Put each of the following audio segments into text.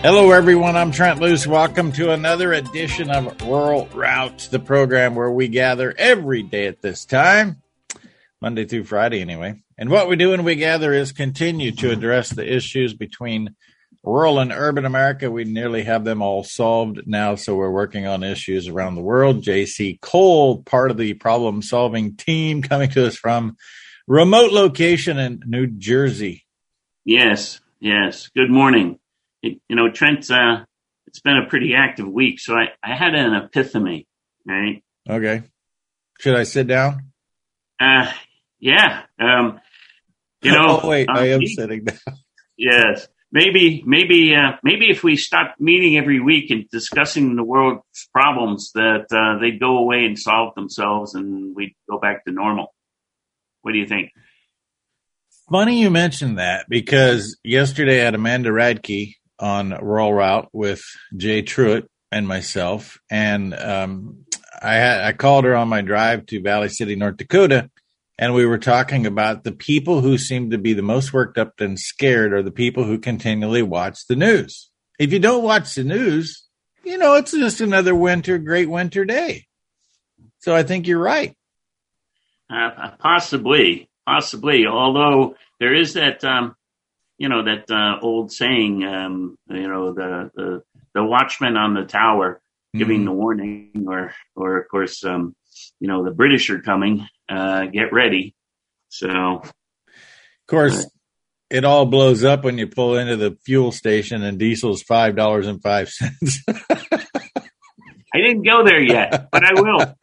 Hello, everyone. I'm Trent Loos. Welcome to another edition of Rural Routes, the program where we gather every day at this time, Monday through Friday, anyway. And what we do when we gather is continue to address the issues between rural and urban America. We nearly have them all solved now, so we're working on issues around the world. JC Cole, part of the problem solving team, coming to us from remote location in New Jersey. Yes, yes. Good morning you know, Trent, uh, it's been a pretty active week, so I, I had an epiphany, right? Okay. Should I sit down? Uh, yeah. Um, you know, oh, wait, I am sitting down. Yes. Maybe, maybe, uh, maybe if we stop meeting every week and discussing the world's problems, that uh, they'd go away and solve themselves, and we'd go back to normal. What do you think? Funny you mentioned that because yesterday at Amanda Radke, on Rural Route with Jay Truitt and myself, and um, I had I called her on my drive to Valley City, North Dakota, and we were talking about the people who seem to be the most worked up and scared are the people who continually watch the news. If you don't watch the news, you know it's just another winter, great winter day. So I think you're right. Uh, possibly, possibly. Although there is that um, you know that uh, old saying, um, you know, the, the the watchman on the tower giving mm-hmm. the warning, or or of course, um, you know, the British are coming. Uh, get ready. So, of course, uh, it all blows up when you pull into the fuel station and diesel's five dollars and five cents. I didn't go there yet, but I will.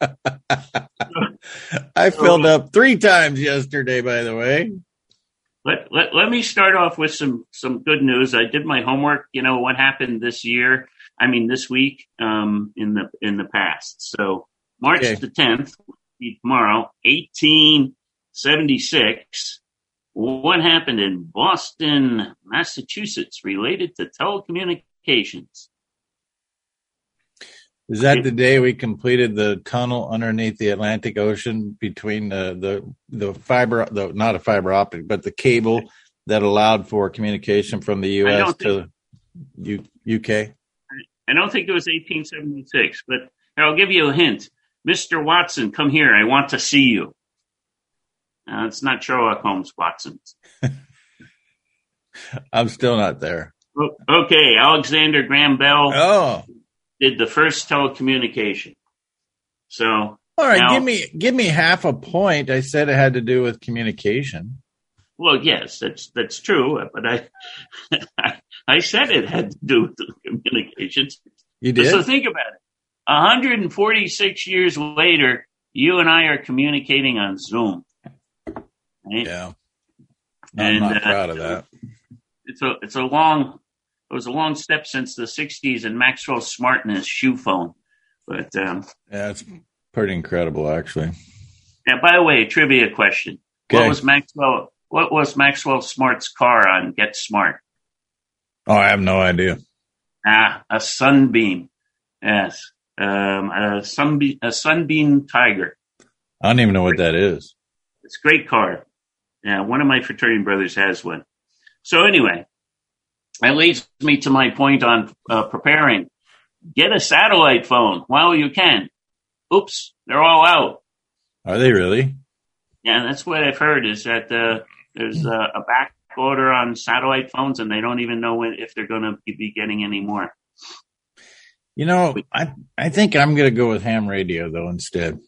I filled up three times yesterday, by the way let, let, let me start off with some some good news. I did my homework. You know what happened this year. I mean this week um, in the in the past. So March okay. the tenth, tomorrow, eighteen seventy six. What happened in Boston, Massachusetts, related to telecommunications? Is that the day we completed the tunnel underneath the Atlantic Ocean between the the the fiber, the not a fiber optic, but the cable that allowed for communication from the U.S. to U, UK? I don't think it was 1876, but I'll give you a hint. Mr. Watson, come here. I want to see you. Uh, it's not Sherlock Holmes Watson. I'm still not there. Okay, Alexander Graham Bell. Oh, did the first telecommunication. So all right, now, give me give me half a point. I said it had to do with communication. Well, yes, that's that's true, but I I said it had to do with communications. You did. So think about it. 146 years later, you and I are communicating on Zoom. Right? Yeah, I'm and, not uh, proud of that. It's a it's a long it was a long step since the 60s and Maxwell Smartness shoe phone. But um, yeah, it's pretty incredible, actually. Now, by the way, trivia question: okay. What was Maxwell? What was Maxwell Smart's car on Get Smart? Oh, I have no idea. Ah, a Sunbeam. Yes, um, a sunbeam, a Sunbeam Tiger. I don't even know what that is. It's a great car. Yeah, one of my fraternity brothers has one. So anyway, that leads me to my point on uh, preparing. Get a satellite phone while you can. Oops, they're all out. Are they really? Yeah, that's what I've heard. Is that uh, there's a, a back order on satellite phones, and they don't even know when, if they're going to be getting any more. You know, I I think I'm going to go with ham radio though instead.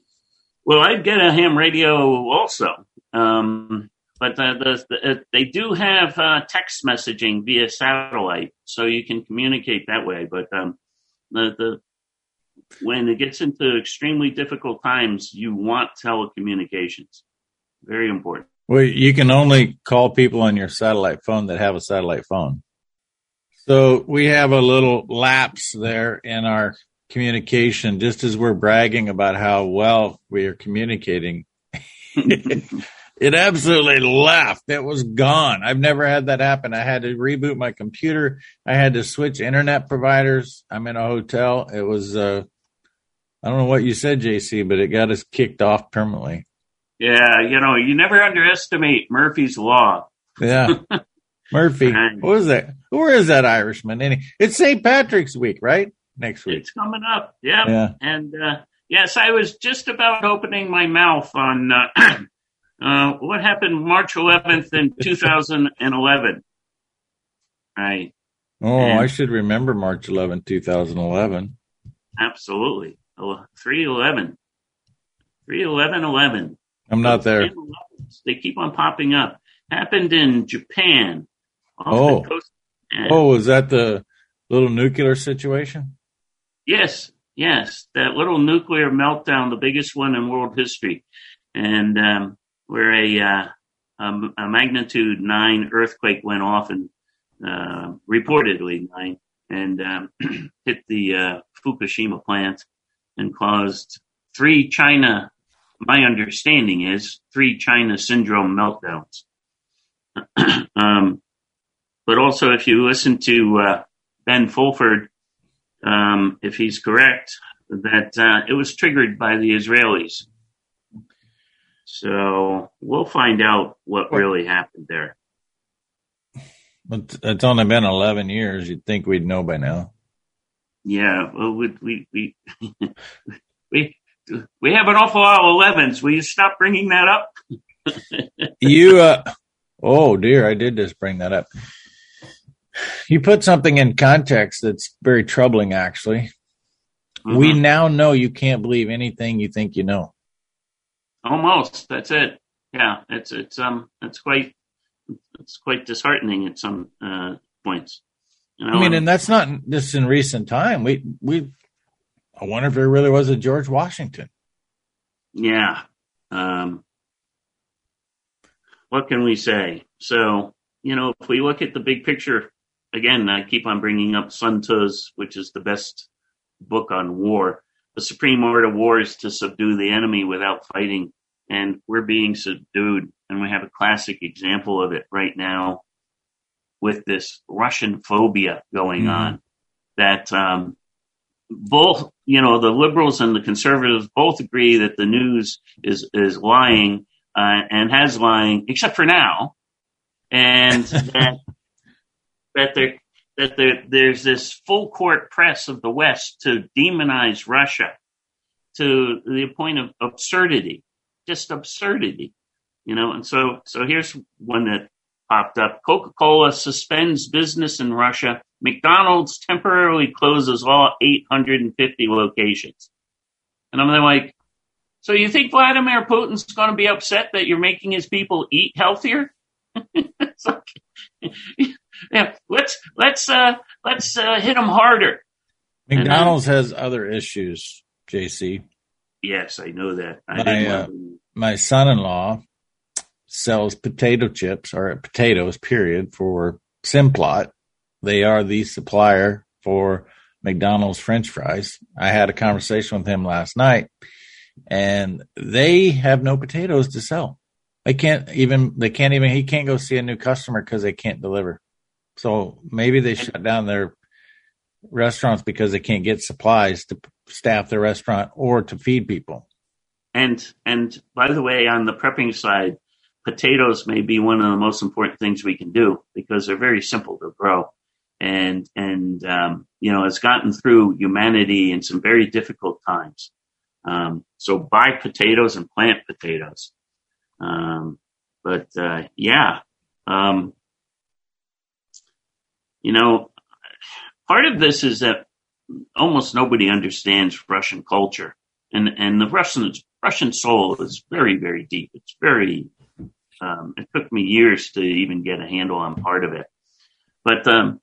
Well, I'd get a ham radio also. Um, but uh, the, the, uh, they do have uh, text messaging via satellite, so you can communicate that way. But um, the, the when it gets into extremely difficult times, you want telecommunications. Very important. Well, you can only call people on your satellite phone that have a satellite phone. So we have a little lapse there in our communication, just as we're bragging about how well we are communicating. It absolutely left. It was gone. I've never had that happen. I had to reboot my computer. I had to switch internet providers. I'm in a hotel. It was, uh, I don't know what you said, JC, but it got us kicked off permanently. Yeah, you know, you never underestimate Murphy's Law. Yeah. Murphy. Who is that? Who is that Irishman? Any? It's St. Patrick's week, right? Next week. It's coming up. Yep. Yeah. And uh, yes, I was just about opening my mouth on uh, uh, what happened March 11th in 2011. Right. Oh, and I should remember March 11th, 2011. Absolutely. 311. 311 11. I'm not there. They keep on popping up. Happened in Japan. Oh. Oh, is that the little nuclear situation? Yes, yes. That little nuclear meltdown, the biggest one in world history. And um, where a, uh, a, magnitude nine earthquake went off and uh, reportedly nine and um, hit the uh, Fukushima plant and caused three China my understanding is three China syndrome meltdowns. um, but also, if you listen to uh, Ben Fulford, um, if he's correct, that uh, it was triggered by the Israelis. So we'll find out what really happened there. But It's only been 11 years. You'd think we'd know by now. Yeah, well, we we we, we we have an awful lot of 11s. Will you stop bringing that up? you, uh, oh dear, I did just bring that up. You put something in context that's very troubling, actually. Mm-hmm. We now know you can't believe anything you think you know. Almost. That's it. Yeah, it's it's um it's quite it's quite disheartening at some uh, points. You know? I mean, and that's not just in recent time. We we I wonder if there really was a George Washington. Yeah. Um, what can we say? So, you know, if we look at the big picture, again, I keep on bringing up Sun Tzu's, which is the best book on war. The supreme art of war is to subdue the enemy without fighting. And we're being subdued. And we have a classic example of it right now with this Russian phobia going mm-hmm. on that um, both, you know, the liberals and the conservatives both agree that the news is is lying uh, and has lying, except for now, and that that there that there, there's this full court press of the West to demonize Russia to the point of absurdity, just absurdity, you know. And so, so here's one that popped up. Coca-Cola suspends business in Russia. McDonald's temporarily closes all 850 locations. And I'm like, so you think Vladimir Putin's going to be upset that you're making his people eat healthier? like, yeah, let's let's uh, let's uh, hit him harder. McDonald's then, has other issues, JC. Yes, I know that. I my, uh, my son-in-law sells potato chips or potatoes, period, for Simplot. They are the supplier for McDonald's French fries. I had a conversation with him last night and they have no potatoes to sell. They can't even, they can't even, he can't go see a new customer because they can't deliver. So maybe they shut down their restaurants because they can't get supplies to staff their restaurant or to feed people. And, and by the way, on the prepping side, potatoes may be one of the most important things we can do because they're very simple to grow. And, and, um, you know, it's gotten through humanity in some very difficult times. Um, so buy potatoes and plant potatoes. Um, but, uh, yeah, um, you know, part of this is that almost nobody understands Russian culture and, and the Russian, Russian soul is very, very deep. It's very um, it took me years to even get a handle on part of it. But um,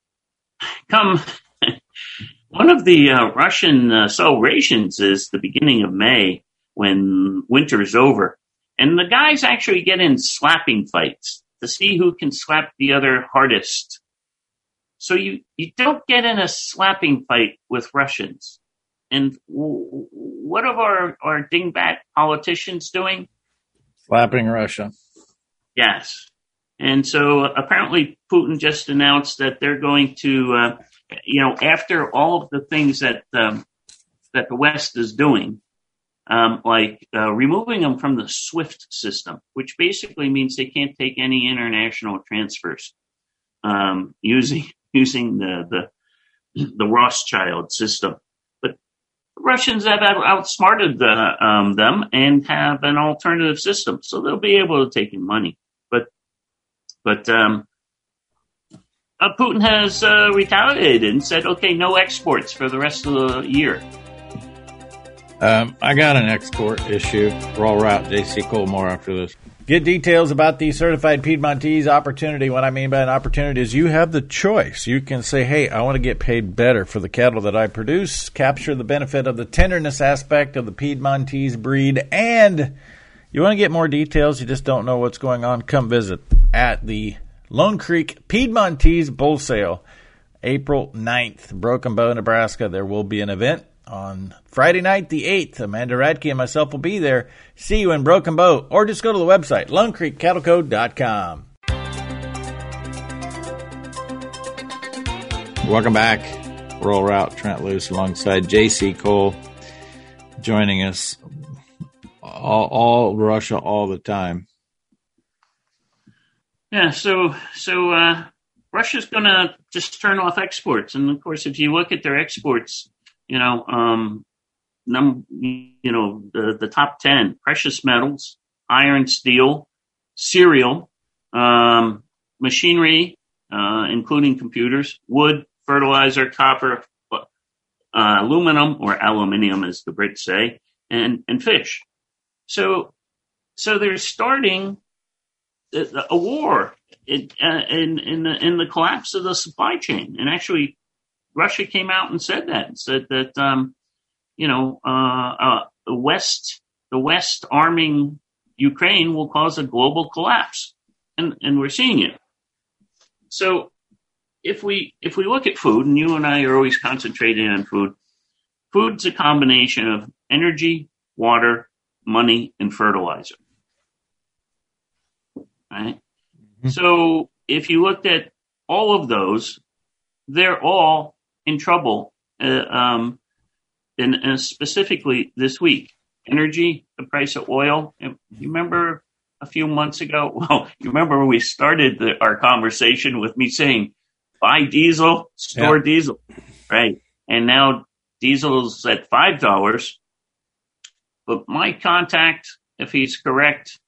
come one of the uh, Russian uh, celebrations is the beginning of May when winter is over, and the guys actually get in slapping fights to see who can slap the other hardest. So you you don't get in a slapping fight with Russians. And w- what are our, our dingbat politicians doing? Slapping Russia. Yes. And so apparently Putin just announced that they're going to, uh, you know, after all of the things that um, that the West is doing, um, like uh, removing them from the SWIFT system, which basically means they can't take any international transfers. um, using using the the the Rothschild system. But Russians have outsmarted the, um, them and have an alternative system, so they'll be able to take in money. But but um, uh, Putin has uh, retaliated and said, okay, no exports for the rest of the year. Um, I got an export issue. Rural Route JC Cole more after this. Get details about the certified Piedmontese opportunity. What I mean by an opportunity is you have the choice. You can say, hey, I want to get paid better for the cattle that I produce, capture the benefit of the tenderness aspect of the Piedmontese breed, and you want to get more details, you just don't know what's going on, come visit at the Lone Creek Piedmontese Bull Sale, April 9th, Broken Bow, Nebraska. There will be an event on Friday night, the 8th. Amanda Radke and myself will be there. See you in Broken Bow, or just go to the website, lonecreekcattlecode.com. Welcome back. Rural Route Trent Loos alongside JC Cole joining us all, all Russia all the time. Yeah, so so uh, Russia's going to just turn off exports, and of course, if you look at their exports, you know, um, num, you know, the the top ten: precious metals, iron, steel, cereal, um, machinery, uh, including computers, wood, fertilizer, copper, uh, aluminum or aluminium, as the Brits say, and and fish. So, so they're starting a war in, uh, in, in, the, in the collapse of the supply chain. And actually, Russia came out and said that, and said that, um, you know, uh, uh, the West, the West arming Ukraine will cause a global collapse. And, and we're seeing it. So if we, if we look at food, and you and I are always concentrating on food, food's a combination of energy, water, money, and fertilizer right? Mm-hmm. So if you looked at all of those, they're all in trouble. Uh, um, and, and, specifically this week, energy, the price of oil. You remember a few months ago? Well, you remember when we started the, our conversation with me saying, buy diesel, store yeah. diesel, right? And now diesel's at five dollars. But my contact, if he's correct,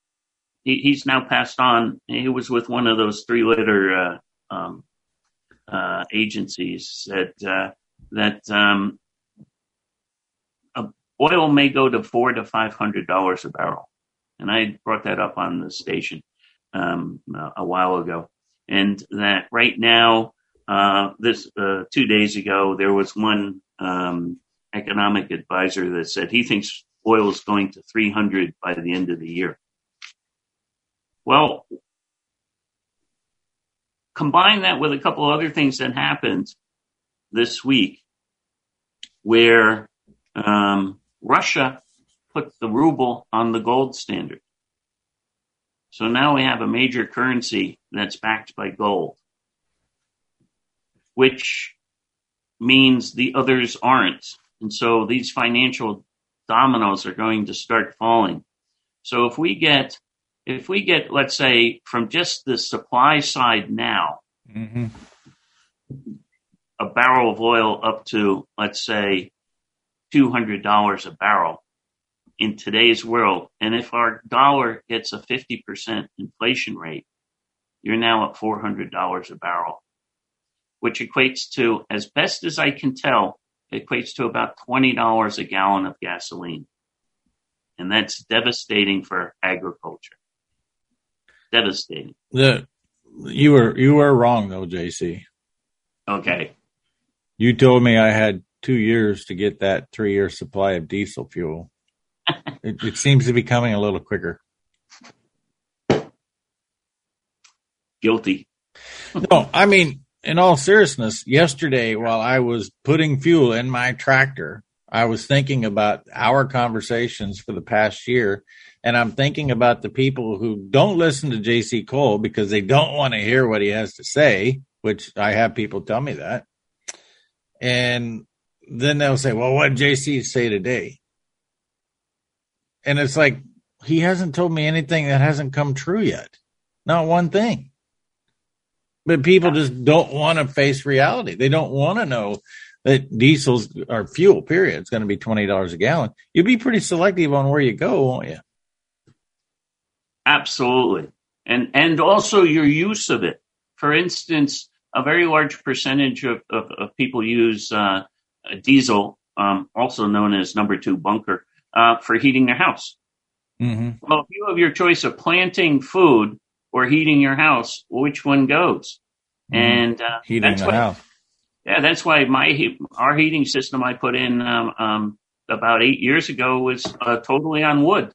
he, he's now passed on. He was with one of those three litter uh, um, uh, agencies that uh, that um, oil may go to four to five hundred dollars a barrel, and I brought that up on the station um, a while ago, and that right now, uh, this uh, two days ago, there was one um, economic advisor that said he thinks oil is going to 300 by the end of the year. Well, combine that with a couple of other things that happened this week where um, Russia put the ruble on the gold standard. So now we have a major currency that's backed by gold, which means the others aren't. And so these financial dominoes are going to start falling. So if we get if we get, let's say, from just the supply side now, mm-hmm. a barrel of oil up to, let's say, $200 a barrel in today's world, and if our dollar gets a 50% inflation rate, you're now at $400 a barrel, which equates to, as best as I can tell, equates to about $20 a gallon of gasoline. And that's devastating for agriculture devastating. The you were you were wrong though, JC. Okay. You told me I had two years to get that three year supply of diesel fuel. it, it seems to be coming a little quicker. Guilty. no, I mean, in all seriousness, yesterday while I was putting fuel in my tractor, I was thinking about our conversations for the past year and I'm thinking about the people who don't listen to JC Cole because they don't want to hear what he has to say, which I have people tell me that. And then they'll say, well, what did JC say today? And it's like, he hasn't told me anything that hasn't come true yet. Not one thing. but people just don't want to face reality. They don't want to know that diesels or fuel, period, it's going to be $20 a gallon. You'll be pretty selective on where you go, won't you? Absolutely. And, and also your use of it. For instance, a very large percentage of, of, of people use uh, diesel, um, also known as number two bunker, uh, for heating their house. Mm-hmm. Well, if you have your choice of planting food or heating your house, which one goes? Mm-hmm. And uh, heating the what, house. Yeah, that's why my our heating system I put in um, um, about eight years ago was uh, totally on wood.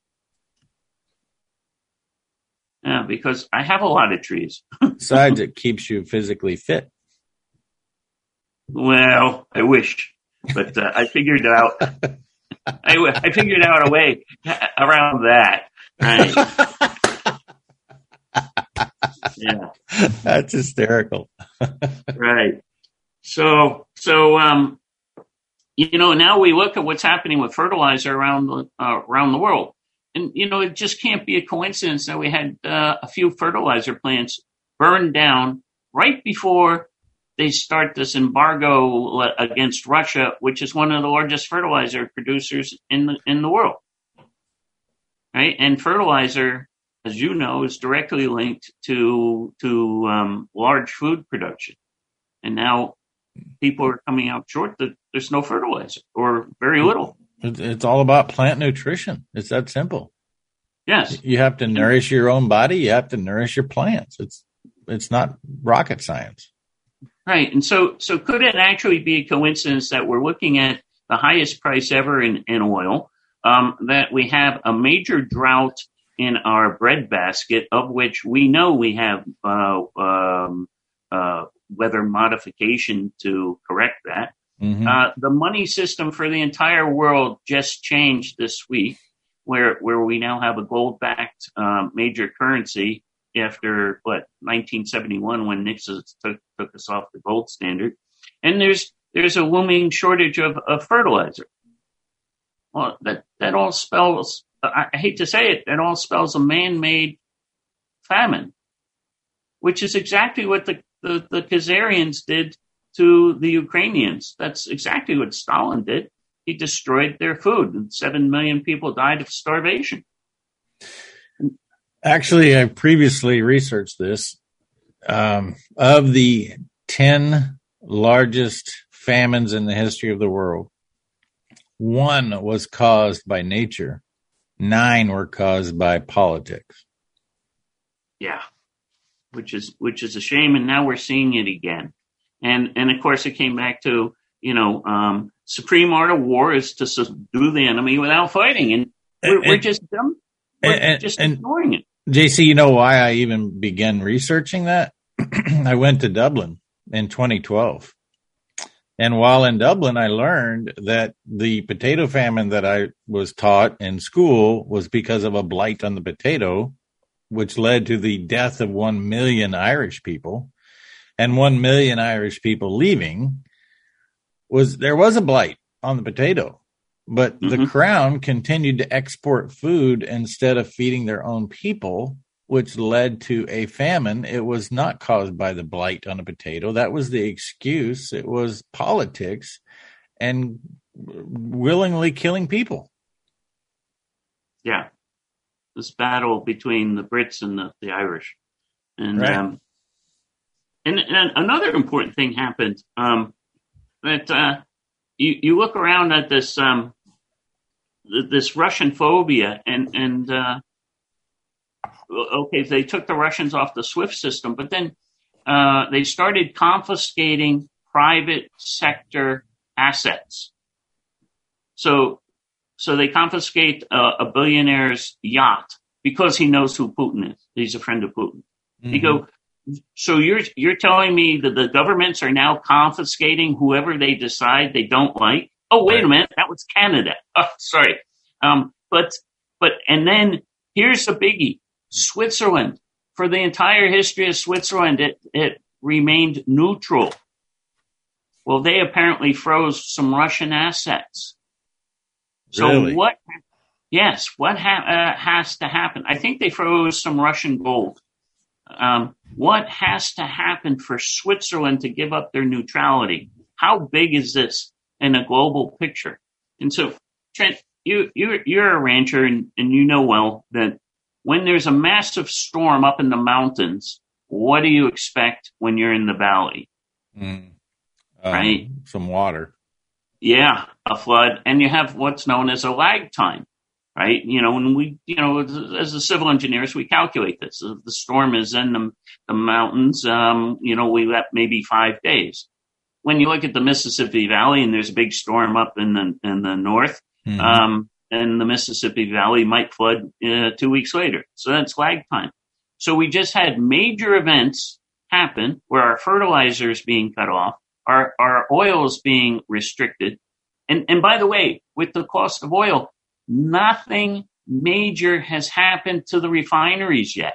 Yeah, because I have a lot of trees. Besides, it keeps you physically fit. Well, I wish, but uh, I figured out. I, I figured out a way around that. Right? yeah, that's hysterical. right. So, so, um, you know, now we look at what's happening with fertilizer around the, uh, around the world. And, you know, it just can't be a coincidence that we had uh, a few fertilizer plants burned down right before they start this embargo against Russia, which is one of the largest fertilizer producers in the, in the world. Right. And fertilizer, as you know, is directly linked to, to, um, large food production. And now people are coming out short that there's no fertilizer or very little. It's all about plant nutrition. It's that simple. Yes. You have to nourish your own body. You have to nourish your plants. It's it's not rocket science. Right. And so so could it actually be a coincidence that we're looking at the highest price ever in, in oil, um, that we have a major drought in our bread basket, of which we know we have uh, um, uh, weather modification to correct that. Mm-hmm. Uh, the money system for the entire world just changed this week, where where we now have a gold backed um, major currency after what 1971 when Nixon took took us off the gold standard, and there's there's a looming shortage of, of fertilizer. Well, that that all spells. I, hate to say it, that all spells a man made famine, which is exactly what the the, the Khazarians did to the Ukrainians. That's exactly what Stalin did. He destroyed their food, and seven million people died of starvation. Actually, I previously researched this. Um, of the 10 largest famines in the history of the world, one was caused by nature, nine were caused by politics. Yeah which is which is a shame. And now we're seeing it again. And and of course, it came back to you know um, supreme art of war is to subdue the enemy without fighting, and we're, and, we're just dumb. We're and, just ignoring it. JC, you know why I even began researching that? I went to Dublin in 2012. And while in Dublin, I learned that the potato famine that I was taught in school was because of a blight on the potato which led to the death of 1 million Irish people and 1 million Irish people leaving was there was a blight on the potato but mm-hmm. the crown continued to export food instead of feeding their own people which led to a famine it was not caused by the blight on a potato that was the excuse it was politics and willingly killing people yeah this battle between the Brits and the, the Irish. And, right. um, and, and another important thing happened um, that uh, you, you look around at this um, this Russian phobia and and uh, okay they took the Russians off the SWIFT system, but then uh, they started confiscating private sector assets. So so they confiscate a, a billionaire's yacht because he knows who Putin is. He's a friend of Putin. Mm-hmm. Go, so you're you're telling me that the governments are now confiscating whoever they decide they don't like? Oh, wait right. a minute, that was Canada. Oh, sorry. Um, but but and then here's the biggie: Switzerland. For the entire history of Switzerland, it it remained neutral. Well, they apparently froze some Russian assets. So really? what? Yes, what ha- uh, has to happen? I think they froze some Russian gold. Um, what has to happen for Switzerland to give up their neutrality? How big is this in a global picture? And so, Trent, you, you, you're a rancher and, and you know well that when there's a massive storm up in the mountains, what do you expect when you're in the valley? Mm. Um, right? Some water. Yeah, a flood. And you have what's known as a lag time, right? You know, and we, you know, as the civil engineers, we calculate this. If the storm is in the, the mountains, um, you know, we let maybe five days. When you look at the Mississippi Valley and there's a big storm up in the, in the north, mm-hmm. um, and the Mississippi Valley might flood uh, two weeks later. So that's lag time. So we just had major events happen where our fertilizer is being cut off, our, our oil is being restricted. And, and by the way, with the cost of oil, nothing major has happened to the refineries yet.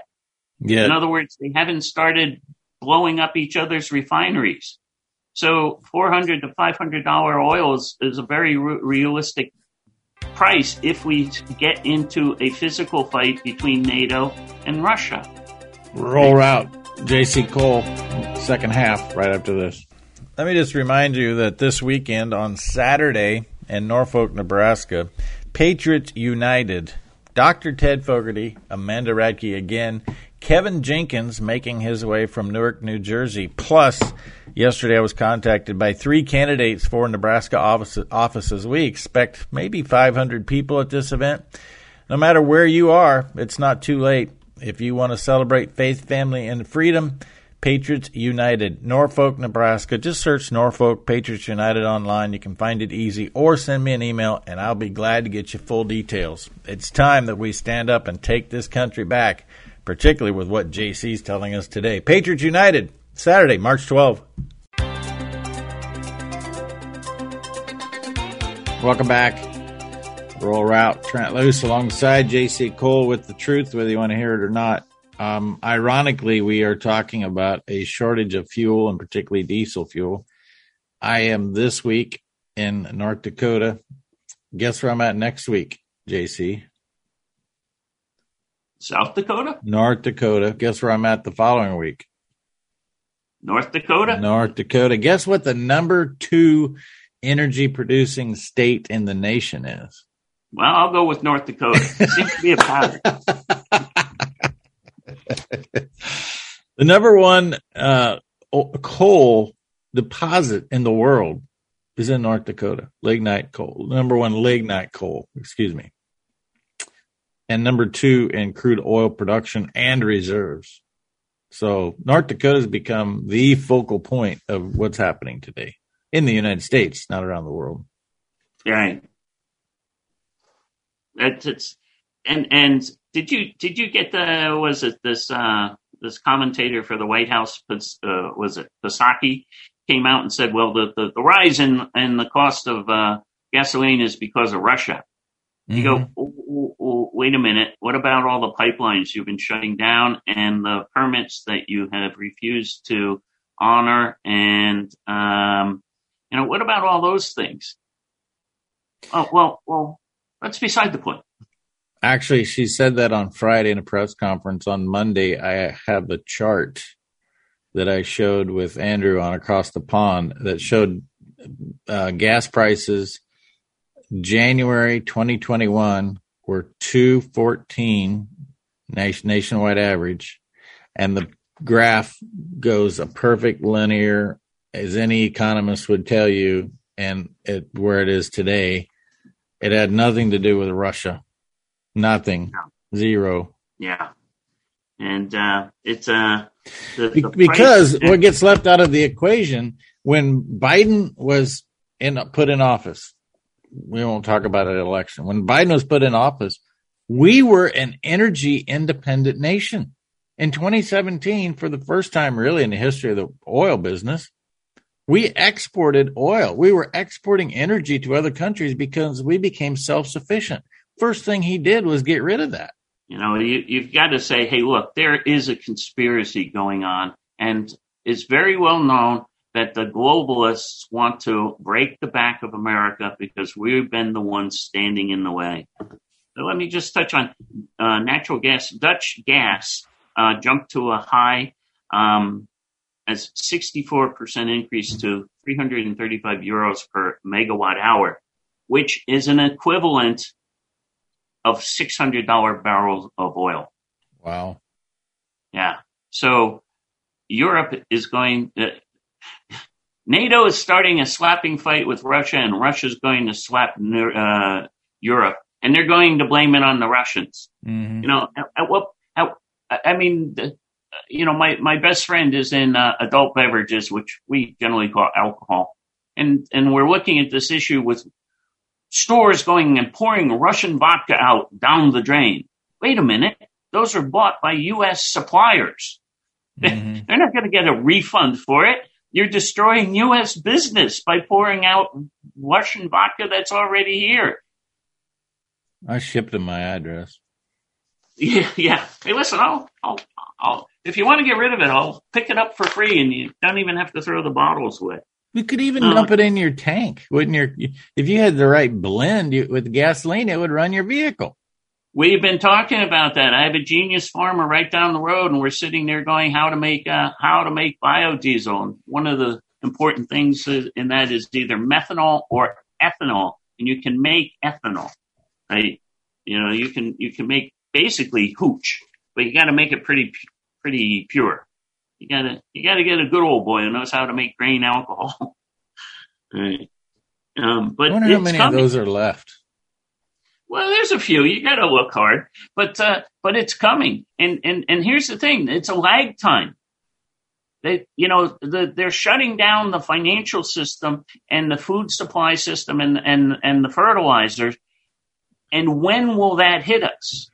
Yeah. In other words, they haven't started blowing up each other's refineries. So 400 to $500 oil is, is a very re- realistic price if we get into a physical fight between NATO and Russia. Rural Route JC Cole, second half, right after this. Let me just remind you that this weekend on Saturday in Norfolk, Nebraska, Patriots United, Dr. Ted Fogarty, Amanda Radke again, Kevin Jenkins making his way from Newark, New Jersey. Plus, yesterday I was contacted by three candidates for Nebraska offices. We expect maybe 500 people at this event. No matter where you are, it's not too late. If you want to celebrate faith, family, and freedom, Patriots United, Norfolk, Nebraska. Just search Norfolk Patriots United online. You can find it easy or send me an email and I'll be glad to get you full details. It's time that we stand up and take this country back particularly with what JC's telling us today. Patriots United, Saturday, March 12. Welcome back. Rural Route, Trent Loos alongside JC Cole with the truth, whether you want to hear it or not. Um, ironically, we are talking about a shortage of fuel and particularly diesel fuel. I am this week in North Dakota. Guess where I'm at next week, JC? South Dakota? North Dakota. Guess where I'm at the following week? North Dakota? North Dakota. Guess what the number two energy producing state in the nation is? Well, I'll go with North Dakota. It seems to be a pattern. the number one uh, coal deposit in the world is in North Dakota. Lignite coal. Number one lignite coal, excuse me and number two in crude oil production and reserves. So North Dakota has become the focal point of what's happening today in the United States, not around the world. Right. It's, it's and and did you did you get the was it this uh this commentator for the White House uh, was it Psaki came out and said well the the, the rise in in the cost of uh, gasoline is because of Russia you mm-hmm. go, oh, oh, oh, wait a minute. What about all the pipelines you've been shutting down and the permits that you have refused to honor? And, um, you know, what about all those things? Oh, well, well, that's beside the point. Actually, she said that on Friday in a press conference. On Monday, I have a chart that I showed with Andrew on across the pond that showed uh, gas prices January 2021 were 214 nation, nationwide average, and the graph goes a perfect linear, as any economist would tell you, and it, where it is today, it had nothing to do with Russia. Nothing. Zero. Yeah. And uh, it's uh, the, the because price- what gets left out of the equation when Biden was in put in office, we won't talk about an election. When Biden was put in office, we were an energy independent nation. In 2017, for the first time really in the history of the oil business, we exported oil. We were exporting energy to other countries because we became self sufficient. First thing he did was get rid of that. You know, you, you've got to say, hey, look, there is a conspiracy going on. And it's very well known that the globalists want to break the back of America because we've been the ones standing in the way. So let me just touch on uh, natural gas. Dutch gas uh, jumped to a high um, as 64% increase to 335 euros per megawatt hour, which is an equivalent of $600 barrels of oil. Wow. Yeah. So Europe is going, uh, NATO is starting a slapping fight with Russia, and Russia is going to slap uh, Europe, and they're going to blame it on the Russians. Mm-hmm. You know, at, at what? At, I mean, the, you know, my my best friend is in uh, adult beverages, which we generally call alcohol, and and we're looking at this issue with stores going and pouring Russian vodka out down the drain. Wait a minute, those are bought by U.S. suppliers. Mm-hmm. They're not going to get a refund for it. You're destroying U.S. business by pouring out Russian vodka that's already here. I shipped them my address. Yeah, yeah. Hey, listen, I'll, I'll, I'll, if you want to get rid of it, I'll pick it up for free, and you don't even have to throw the bottles away. You could even dump it in your tank, wouldn't your? If you had the right blend you, with gasoline, it would run your vehicle. We've been talking about that. I have a genius farmer right down the road, and we're sitting there going, "How to make uh, how to make biodiesel?" And one of the important things in that is either methanol or ethanol, and you can make ethanol. Right? You know, you can you can make basically hooch, but you got to make it pretty pretty pure. You gotta you gotta get a good old boy who knows how to make grain alcohol. right. Um, but I wonder how many coming. of those are left. Well, there's a few. You got to look hard, but uh, but it's coming. And and and here's the thing: it's a lag time. They, you know, the, they're shutting down the financial system and the food supply system and and and the fertilizers. And when will that hit us?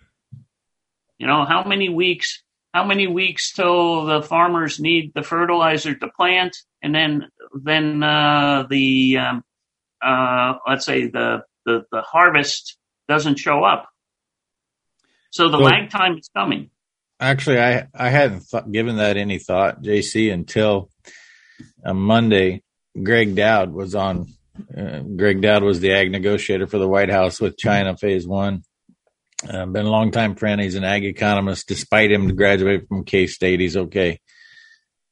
You know, how many weeks? How many weeks till the farmers need the fertilizer to plant, and then then uh, the um, uh, let's say the, the the harvest doesn't show up. So the lag time is coming. Actually, I, I hadn't th- given that any thought, JC, until on Monday. Gregg Doud was on. Uh, Gregg Doud was the ag negotiator for the White House with China Phase One. Uh, been a long time friend. He's an ag economist. Despite him graduating from K State, he's okay.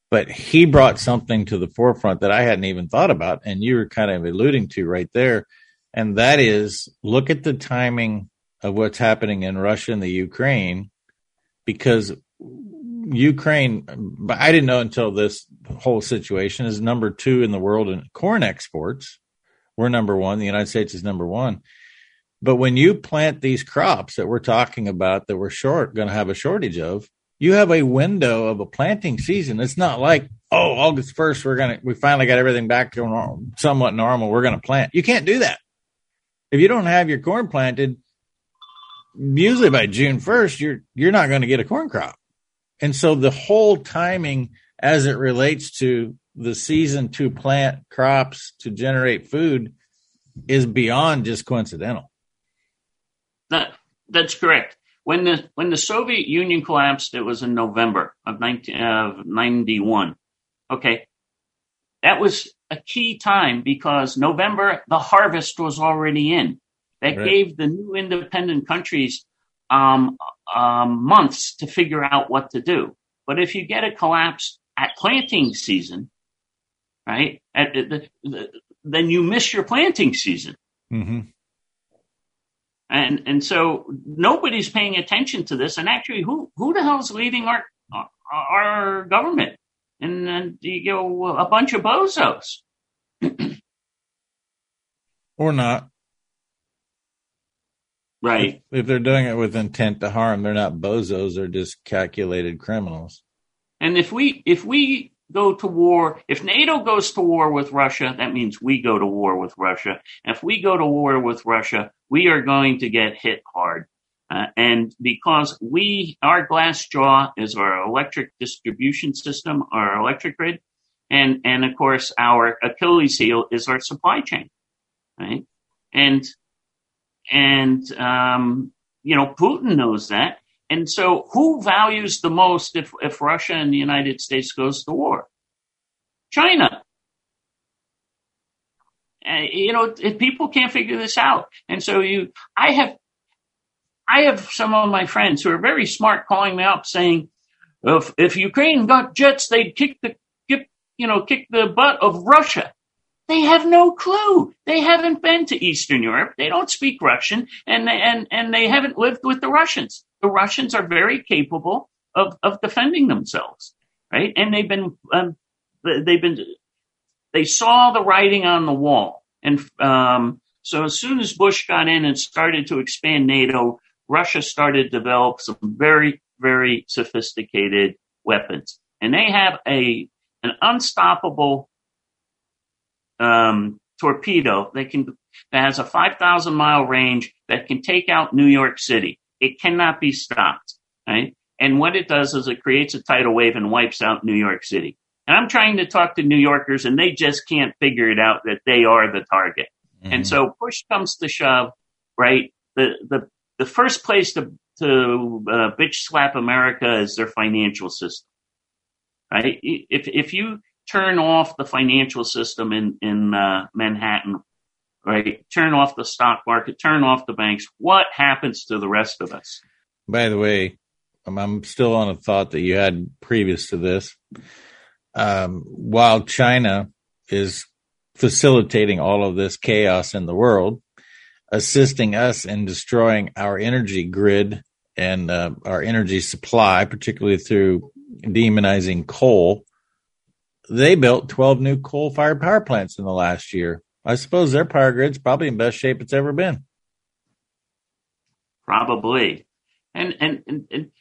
But he brought something to the forefront that I hadn't even thought about, and you were kind of alluding to right there and that is look at the timing of what's happening in Russia and the Ukraine, because Ukraine, I didn't know until this whole situation is number two in the world in corn exports. We're number one. The United States is number one. But when you plant these crops that we're talking about that we're short, going to have a shortage of, you have a window of a planting season. It's not like, oh, August 1st, we're to, we finally got everything back to normal, somewhat normal. We're to plant. You can't do that if you don't have your corn planted, usually by June 1st, you're you're not going to get a corn crop. And so the whole timing as it relates to the season to plant crops to generate food is beyond just coincidental. That that's correct. When the when the Soviet Union collapsed, it was in November of 19, of 91. Okay. That was a key time because November, the harvest was already in. That right. gave the new independent countries um, um, months to figure out what to do. But if you get a collapse at planting season, right, at, the, the, then you miss your planting season. Mm-hmm. And and so nobody's paying attention to this. And actually, who who the hell's leading our our government? and then you go a bunch of bozos. or not. Right. If, if, they're doing it with intent to harm, they're not bozos, they're just calculated criminals. And if we if we go to war, if NATO goes to war with Russia, that means we go to war with Russia. if we go to war with Russia, we are going to get hit hard. Uh, and because we, our glass jaw is our electric distribution system, our electric grid, and and of course our Achilles heel is our supply chain, right? And and um, you know Putin knows that, and so who values the most if if Russia and the United States goes to war? China. Uh, you know, if people can't figure this out, and so you, I have I have some of my friends who are very smart calling me up saying, if if Ukraine got jets, they'd kick the you know kick the butt of Russia. They have no clue. They haven't been to Eastern Europe. They don't speak Russian, and and and they haven't lived with the Russians. The Russians are very capable of of defending themselves, right? And they've been um, they've been they saw the writing on the wall, and um, so as soon as Bush got in and started to expand NATO, Russia started to develop some very very sophisticated weapons, and they have a an unstoppable um, torpedo that can that has a 5,000 mile range that can take out New York City. It cannot be stopped, right? And what it does is it creates a tidal wave and wipes out New York City. And I'm trying to talk to New Yorkers, and they just can't figure it out that they are the target. Mm-hmm. And so push comes to shove, right? The the the first place to to uh, bitch slap America is their financial system, right? If if you turn off the financial system in in uh, Manhattan, right? Turn off the stock market, turn off the banks. What happens to the rest of us? By the way, I'm still on a thought that you had previous to this. Um, while China is facilitating all of this chaos in the world, assisting us in destroying our energy grid and uh, our energy supply, particularly through demonizing coal. They built 12 new coal fired power plants in the last year. I suppose their power grid's probably in best shape it's ever been. Probably. And, and, and, and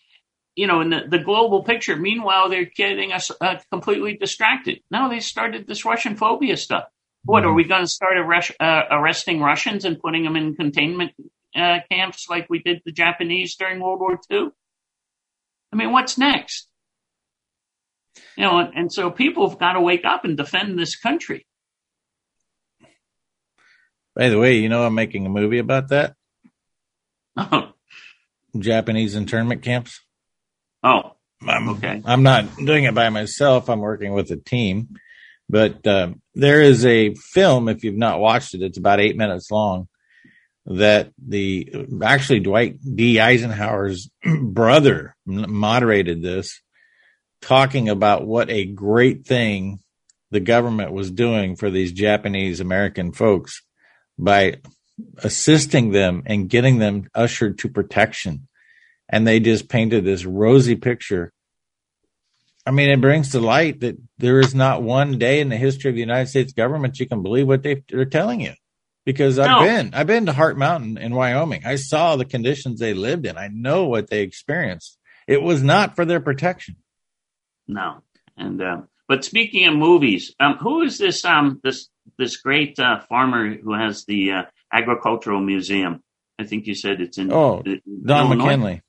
you know, in the, the global picture, meanwhile, they're getting us uh, completely distracted. Now they started this Russian phobia stuff. What are we going to start arrest, uh, arresting Russians and putting them in containment uh, camps like we did the Japanese during World War II? I mean, what's next? You know, and, and so people have got to wake up and defend this country. By the way, you know I'm making a movie about that. Oh. Japanese internment camps. Oh, I'm, okay. I'm not doing it by myself. I'm working with a team. But uh, there is a film, if you've not watched it, it's about eight minutes long, that the actually Dwight D. Eisenhower's brother moderated this, talking about what a great thing the government was doing for these Japanese American folks by assisting them and getting them ushered to protection. And they just painted this rosy picture I mean, it brings to light that there is not one day in the history of the United States government you can believe what they, are telling you. Because I've been, I've been to Heart Mountain in Wyoming. I saw the conditions they lived in. I know what they experienced. It was not for their protection. No, and uh, but speaking of movies, um, who is this um this this great uh, farmer who has the uh, agricultural museum? I think you said it's in. Oh, Don Illinois? McKinley.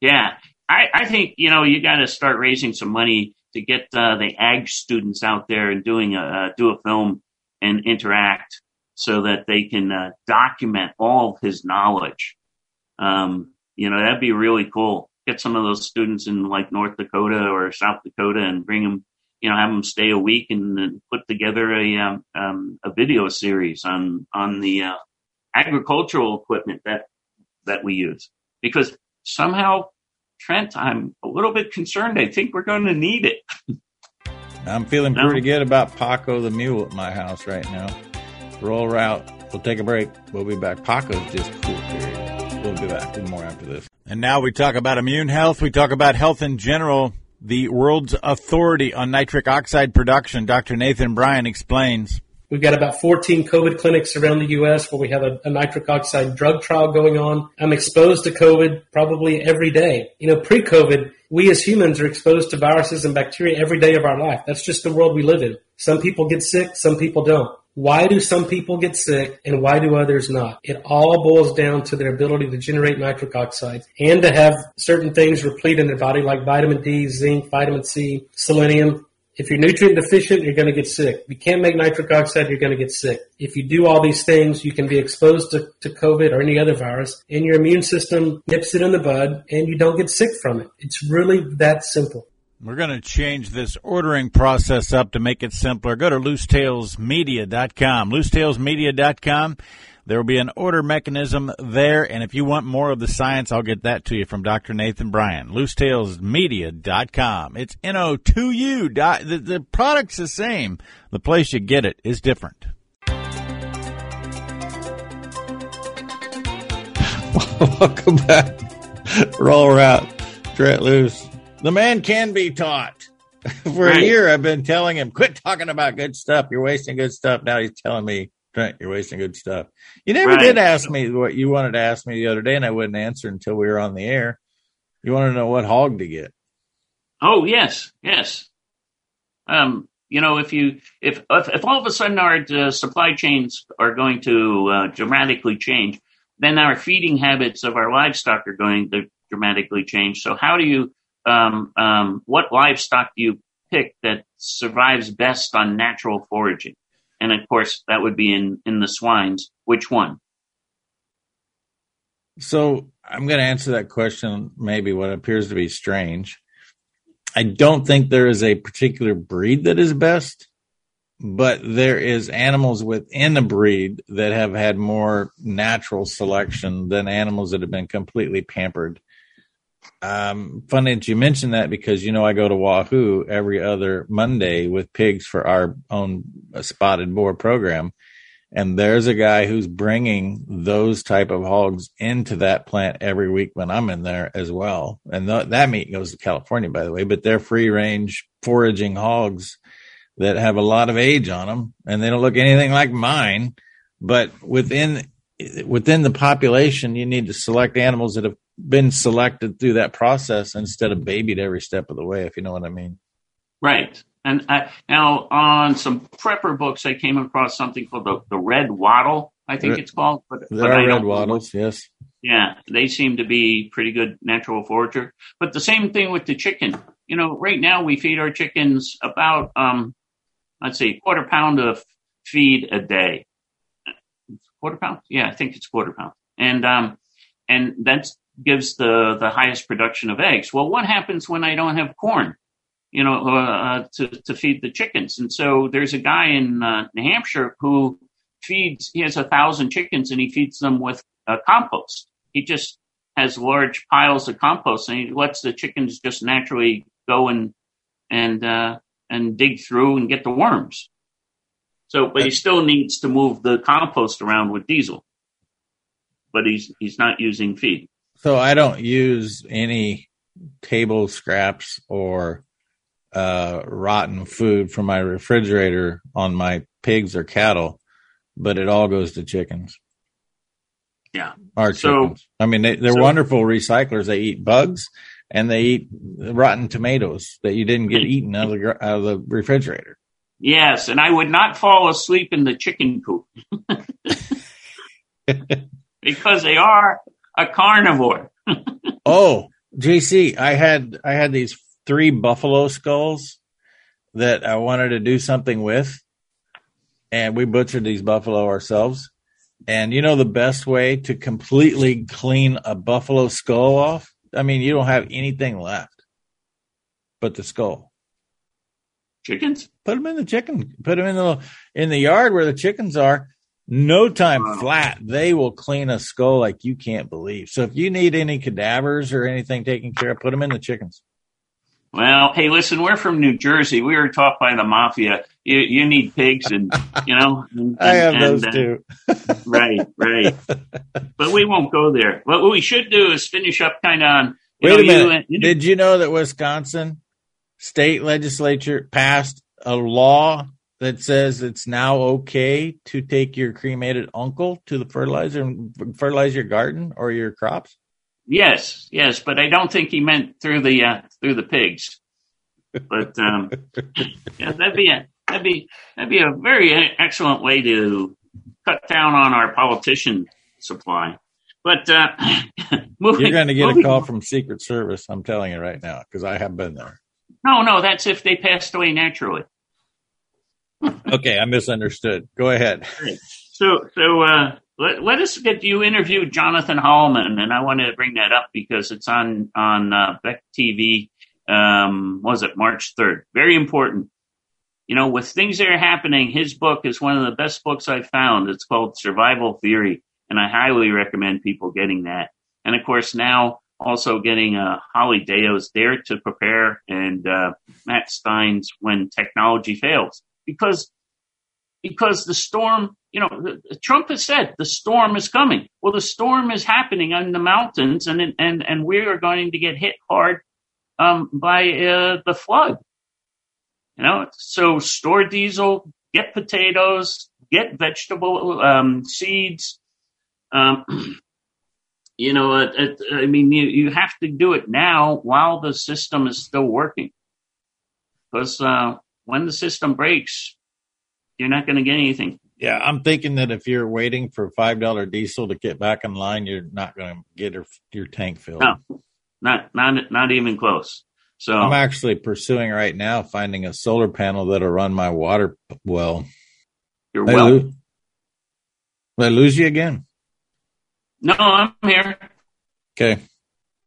Yeah, I, I think you know you got to start raising some money to get uh, the ag students out there and doing a uh, do a film and interact so that they can uh, document all of his knowledge. Um, you know that'd be really cool. Get some of those students in like North Dakota or South Dakota and bring them. You know, have them stay a week and put together a um, um, a video series on on the uh, agricultural equipment that that we use because somehow Trent, I'm a little bit concerned. I think we're going to need it. I'm feeling no. pretty good about Paco the mule at my house right now. Rural Route. We'll take a break. We'll be back. Paco's just cool, period. We'll be back with more after this. And now we talk about immune health. We talk about health in general. The world's authority on nitric oxide production, Dr. Nathan Bryan explains. We've got about 14 COVID clinics around the U.S. where we have a, a, nitric oxide drug trial going on. I'm exposed to COVID probably every day. You know, pre-COVID, we as humans are exposed to viruses and bacteria every day of our life. That's just the world we live in. Some people get sick, some people don't. Why do some people get sick and why do others not? It all boils down to their ability to generate nitric oxide and to have certain things replete in their body like vitamin D, zinc, vitamin C, selenium, if you're nutrient deficient, you're going to get sick. If you can't make nitric oxide, you're going to get sick. If you do all these things, you can be exposed to, to COVID or any other virus, and your immune system nips it in the bud, and you don't get sick from it. It's really that simple. We're going to change this ordering process up to make it simpler. Go to loostalesmedia.com. Loostalesmedia.com. There will be an order mechanism there, and if you want more of the science, I'll get that to you from Dr. Nathan Bryan. Loostalesmedia.com. It's N-O-2-U. The, the product's the same. The place you get it is different. Welcome back. Rural Route. Trent Loos. The man can be taught. For right. a year, I've been telling him, quit talking about good stuff. You're wasting good stuff. Now he's telling me, Trent, you're wasting good stuff. You never right. did ask me what you wanted to ask me the other day, and I wouldn't answer until we were on the air. You want to know what hog to get? Oh yes, yes. Um, you know, if you if if, if all of a sudden our uh, supply chains are going to uh, dramatically change, then our feeding habits of our livestock are going to dramatically change. So how do you um, um, what livestock do you pick that survives best on natural foraging? And of course, that would be in, in the swines. Which one? So I'm going to answer that question, maybe what appears to be strange. I don't think there is a particular breed that is best, but there is animals within a breed that have had more natural selection than animals that have been completely pampered um, funny that you mentioned that because you know I go to Wahoo every other Monday with pigs for our own spotted boar program, and there's a guy who's bringing those type of hogs into that plant every week when I'm in there as well. And th- that meat goes to California, by the way, but they're free range foraging hogs that have a lot of age on them, and they don't look anything like mine. But within within the population, you need to select animals that have been selected through that process instead of babied every step of the way, if you know what I mean. Right. And I, now on some prepper books, I came across something called the, the red wattle, I think it's called. But, there but are red wattles, yes. Yeah, they seem to be pretty good natural forager. But the same thing with the chicken. You know, right now we feed our chickens about, um, let's see, quarter pound of feed a day. Quarter pound? Yeah, I think it's quarter pound. And um, and that's gives the, the highest production of eggs. Well, what happens when I don't have corn, you know, uh, uh, to, to feed the chickens? And so there's a guy in uh, New Hampshire who feeds, he has a thousand chickens and he feeds them with uh, compost. He just has large piles of compost and he lets the chickens just naturally go and, and, uh, and dig through and get the worms. So, but he still needs to move the compost around with diesel. But he's he's not using feed. So I don't use any table scraps or uh, rotten food from my refrigerator on my pigs or cattle, but it all goes to chickens. Yeah. Our chickens. I mean, they, are so, wonderful recyclers. They eat bugs and they eat rotten tomatoes that you didn't get eaten out of the, out of the refrigerator. Yes. And I would not fall asleep in the chicken coop because they are a carnivore. oh, JC, I had I had these three buffalo skulls that I wanted to do something with, and we butchered these buffalo ourselves. And you know the best way to completely clean a buffalo skull off? I mean, you don't have anything left but the skull. Chickens? Put them in the chicken. Put them in the in the yard where the chickens are, no time wow. flat. They will clean a skull like you can't believe. So if you need any cadavers or anything taken care of, put them in the chickens. Well, hey, listen, we're from New Jersey. We were taught by the mafia. You, you need pigs, and you know. And, I have and, those uh, too. right, right. But we won't go there. What we should do is finish up kind of on. Wait know, a minute. You, you Did you know that Wisconsin state legislature passed a law that says it's now okay to take your cremated uncle to the fertilizer and fertilize your garden or your crops? Yes, yes, but I don't think he meant through the uh, through the pigs. But um, yeah, that'd be a that'd be that'd be a very excellent way to cut down on our politician supply. But uh, moving, you're going to get moving, a call from Secret Service. I'm telling you right now because I have been there. No, no, that's if they passed away naturally okay, I misunderstood. Go ahead. So, so uh, let, let us get you interview Jonathan Hollerman, and I want to bring that up because it's on on uh, BEK TV. um, was it March 3rd? Very important. You know, with things that are happening, his book is one of the best books I've found. It's called Survival Theory, and I highly recommend people getting that. And of course, now also getting uh, Holly Deyo's Dare to Prepare and uh, Matt Stein's When Technology Fails. Because because the storm, you know, Trump has said the storm is coming. Well, the storm is happening in the mountains, and and and we are going to get hit hard um, by uh, the flood. You know, so store diesel, get potatoes, get vegetable um, seeds. Um, you know, it, it, I mean, you, you have to do it now while the system is still working, because uh, when the system breaks, you're not going to get anything. Yeah, I'm thinking that if you're waiting for five dollar diesel to get back in line, you're not going to get your, your tank filled. No, not not not even close. So I'm actually pursuing right now finding a solar panel that'll run my water well. Your well. I lose, I lose you again? No, I'm here. Okay.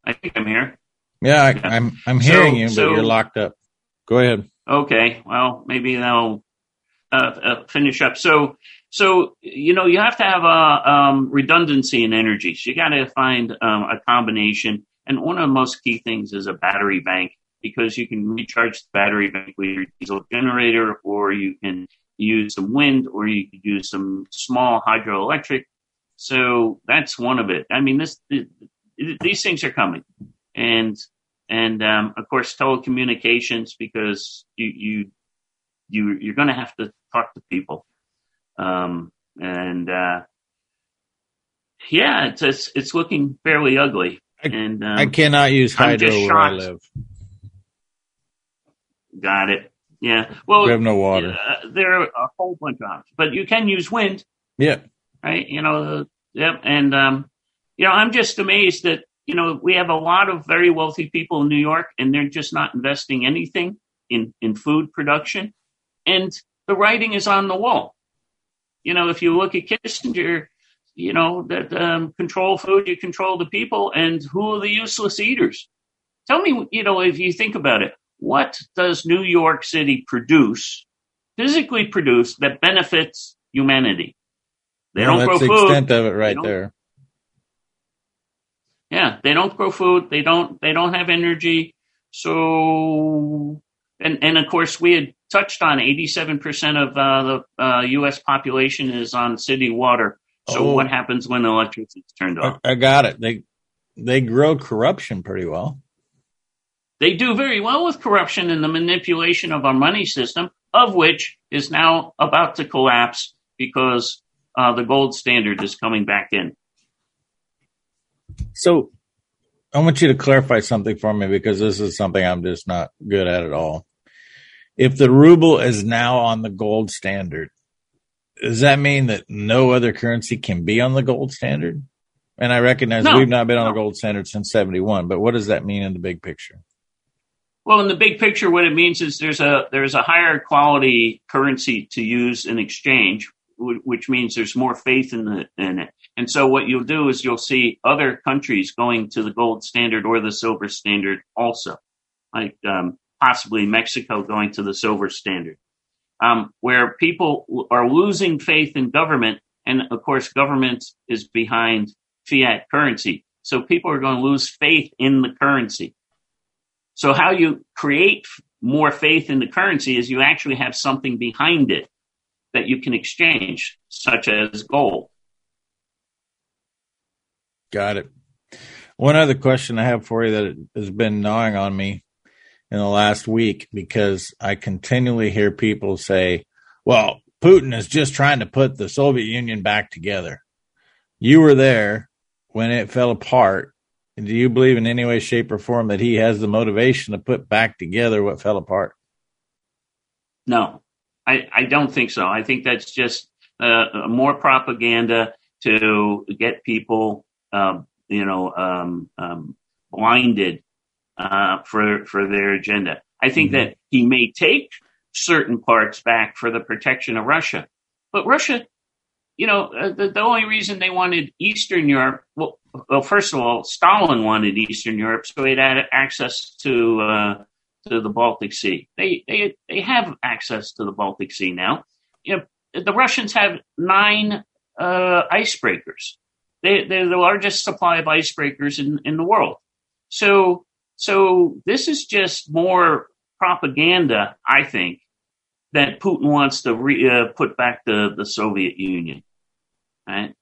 I think I'm here. Yeah, I, am I'm, I'm hearing so, you, but so, you're locked up. Go ahead. Okay. Well, maybe that'll uh, uh, finish up. So, so you know, you have to have a um, redundancy in energy. So you got to find um, a combination. And one of the most key things is a battery bank because you can recharge the battery bank with your diesel generator, or you can use some wind, or you can use some small hydroelectric so that's one of it. I mean, this these things are coming, and and um, of course telecommunications because you you you you're going to have to talk to people, um, and uh, yeah, it's, it's it's looking fairly ugly. I, and um, I cannot use hydro where I live. Got it. Yeah. Well, we have no water. Uh, there are a whole bunch of options, but you can use wind. Yeah right? You know, yep. And, um, you know, I'm just amazed that, you know, we have a lot of very wealthy people in New York and they're just not investing anything in, in food production. And the writing is on the wall. You know, if you look at Kissinger, you know, that um, control food, you control the people. And who are the useless eaters? Tell me, you know, if you think about it, what does New York City produce, physically produce, that benefits humanity? They well, don't grow food. That's the extent of it right there. Yeah, they don't grow food. They don't. They don't have energy. So, and and of course, we had touched on eighty-seven percent of uh, the uh, U.S. population is on city water. So, oh, what happens when the electricity is turned off? I, I got it. They they grow corruption pretty well. They do very well with corruption and the manipulation of our money system, of which is now about to collapse because uh, the gold standard is coming back in. So I want you to clarify something for me because this is something I'm just not good at at all. If the ruble is now on the gold standard, does that mean that no other currency can be on the gold standard? And I recognize no, we've not been on no. the gold standard since 71, but what does that mean in the big picture? Well, in the big picture, what it means is there's a there's a higher quality currency to use in exchange, which means there's more faith in, the, in it. And so what you'll do is you'll see other countries going to the gold standard or the silver standard also, like um, possibly Mexico going to the silver standard, um, where people are losing faith in government. And of course, government is behind fiat currency. So people are going to lose faith in the currency. So how you create more faith in the currency is you actually have something behind it that you can exchange, such as gold. Got it. One other question I have for you that has been gnawing on me in the last week because I continually hear people say, well, Putin is just trying to put the Soviet Union back together. You were there when it fell apart. Do you believe in any way, shape, or form that he has the motivation to put back together what fell apart? No. I, I don't think so. I think that's just uh, more propaganda to get people, uh, you know, um, um, blinded uh, for for their agenda. I think mm-hmm. that he may take certain parts back for the protection of Russia, but Russia, you know, uh, the, the only reason they wanted Eastern Europe, well, well, first of all, Stalin wanted Eastern Europe, so he had access to uh, to the Baltic Sea. They they they have access to the Baltic Sea now. You know, the Russians have nine uh, icebreakers. They, they're the largest supply of icebreakers in, in the world. So so this is just more propaganda, I think, that Putin wants to re, uh, put back the, the Soviet Union. Right?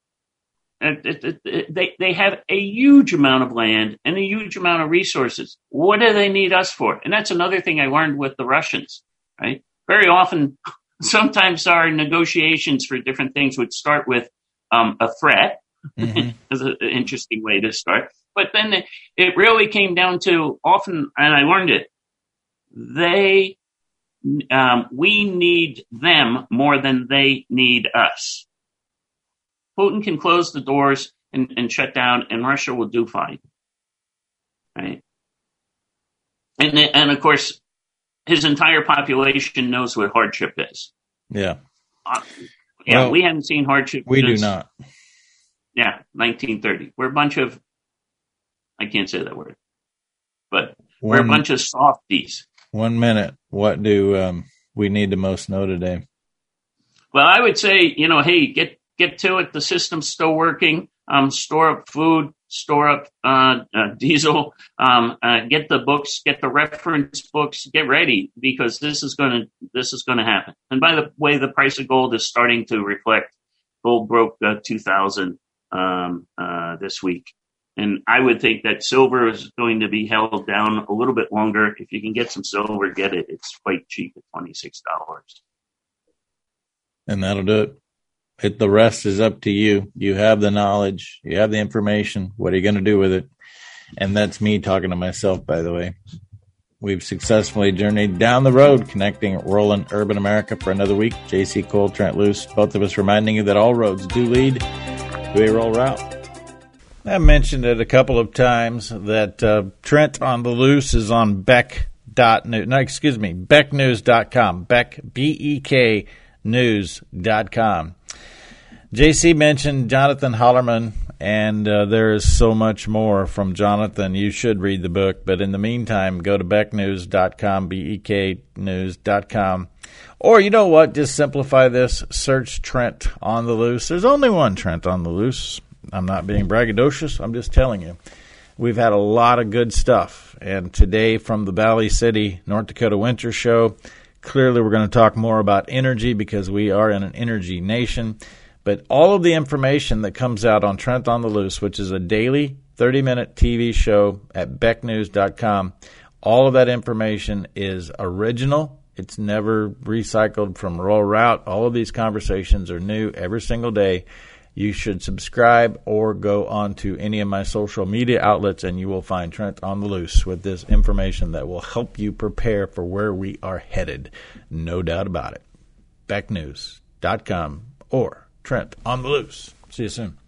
It, it, it, they they have a huge amount of land and a huge amount of resources. What do they need us for? And that's another thing I learned with the Russians. Right? Very often, sometimes our negotiations for different things would start with um, a threat. Mm-hmm. an interesting way to start. But then it, it really came down to often, and I learned it. They, um, we need them more than they need us. Putin can close the doors and, and shut down, and Russia will do fine. Right? And, and of course, his entire population knows what hardship is. Yeah. Uh, yeah, well, we haven't seen hardship. We do not. Yeah, 1930. We're a bunch of, I can't say that word, but one, we're a bunch of softies. One minute. What do um, we need to most know today? Well, I would say, you know, hey, get get to it. The system's still working. Um, store up food, store up uh, uh, diesel, um, uh, get the books, get the reference books, get ready because this is going to this is going to happen. And by the way, the price of gold is starting to reflect. Gold broke uh, two thousand um, uh, this week, and I would think that silver is going to be held down a little bit longer. If you can get some silver, get it. It's quite cheap at twenty six dollars. And that'll do it. It, the rest is up to you. You have the knowledge, you have the information. What are you going to do with it? And that's me talking to myself, by the way. We've successfully journeyed down the road connecting rural and urban America for another week. JC Cole, Trent Loos, both of us reminding you that all roads do lead rural route. I mentioned it a couple of times that uh, Trent on the Loose is on BEK dot news. No, excuse me, BEKNews.com. BEK B E K News.com. JC mentioned Jonathan Hollerman, and uh, there is so much more from Jonathan. You should read the book, but in the meantime, go to beknews.com, B-E-K news.com. Or you know what? Just simplify this. Search Trent on the loose. There's only one Trent on the loose. I'm not being braggadocious. I'm just telling you. We've had a lot of good stuff. And today from the Valley City, North Dakota Winter Show, clearly we're going to talk more about energy because we are in an energy nation. But all of the information that comes out on Trent on the Loose, which is a daily 30 minute TV show at beknews.com, all of that information is original. It's never recycled from Rural Route. All of these conversations are new every single day. You should subscribe or go on to any of my social media outlets and you will find Trent on the Loose with this information that will help you prepare for where we are headed. No doubt about it. Beknews.com or Trent on the loose. See you soon.